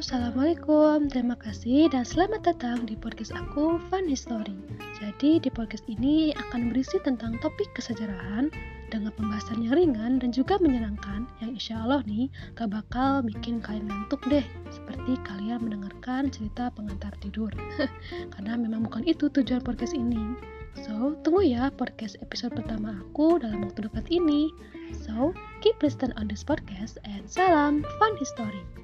Assalamualaikum, terima kasih dan selamat datang di podcast aku Fun History. Jadi di podcast ini akan berisi tentang topik kesejarahan dengan pembahasan yang ringan dan juga menyenangkan yang insya Allah nih gak bakal bikin kalian ngantuk deh seperti kalian mendengarkan cerita pengantar tidur karena memang bukan itu tujuan podcast ini So, tunggu ya podcast episode pertama aku dalam waktu dekat ini. So, keep listen on this podcast and salam fun history.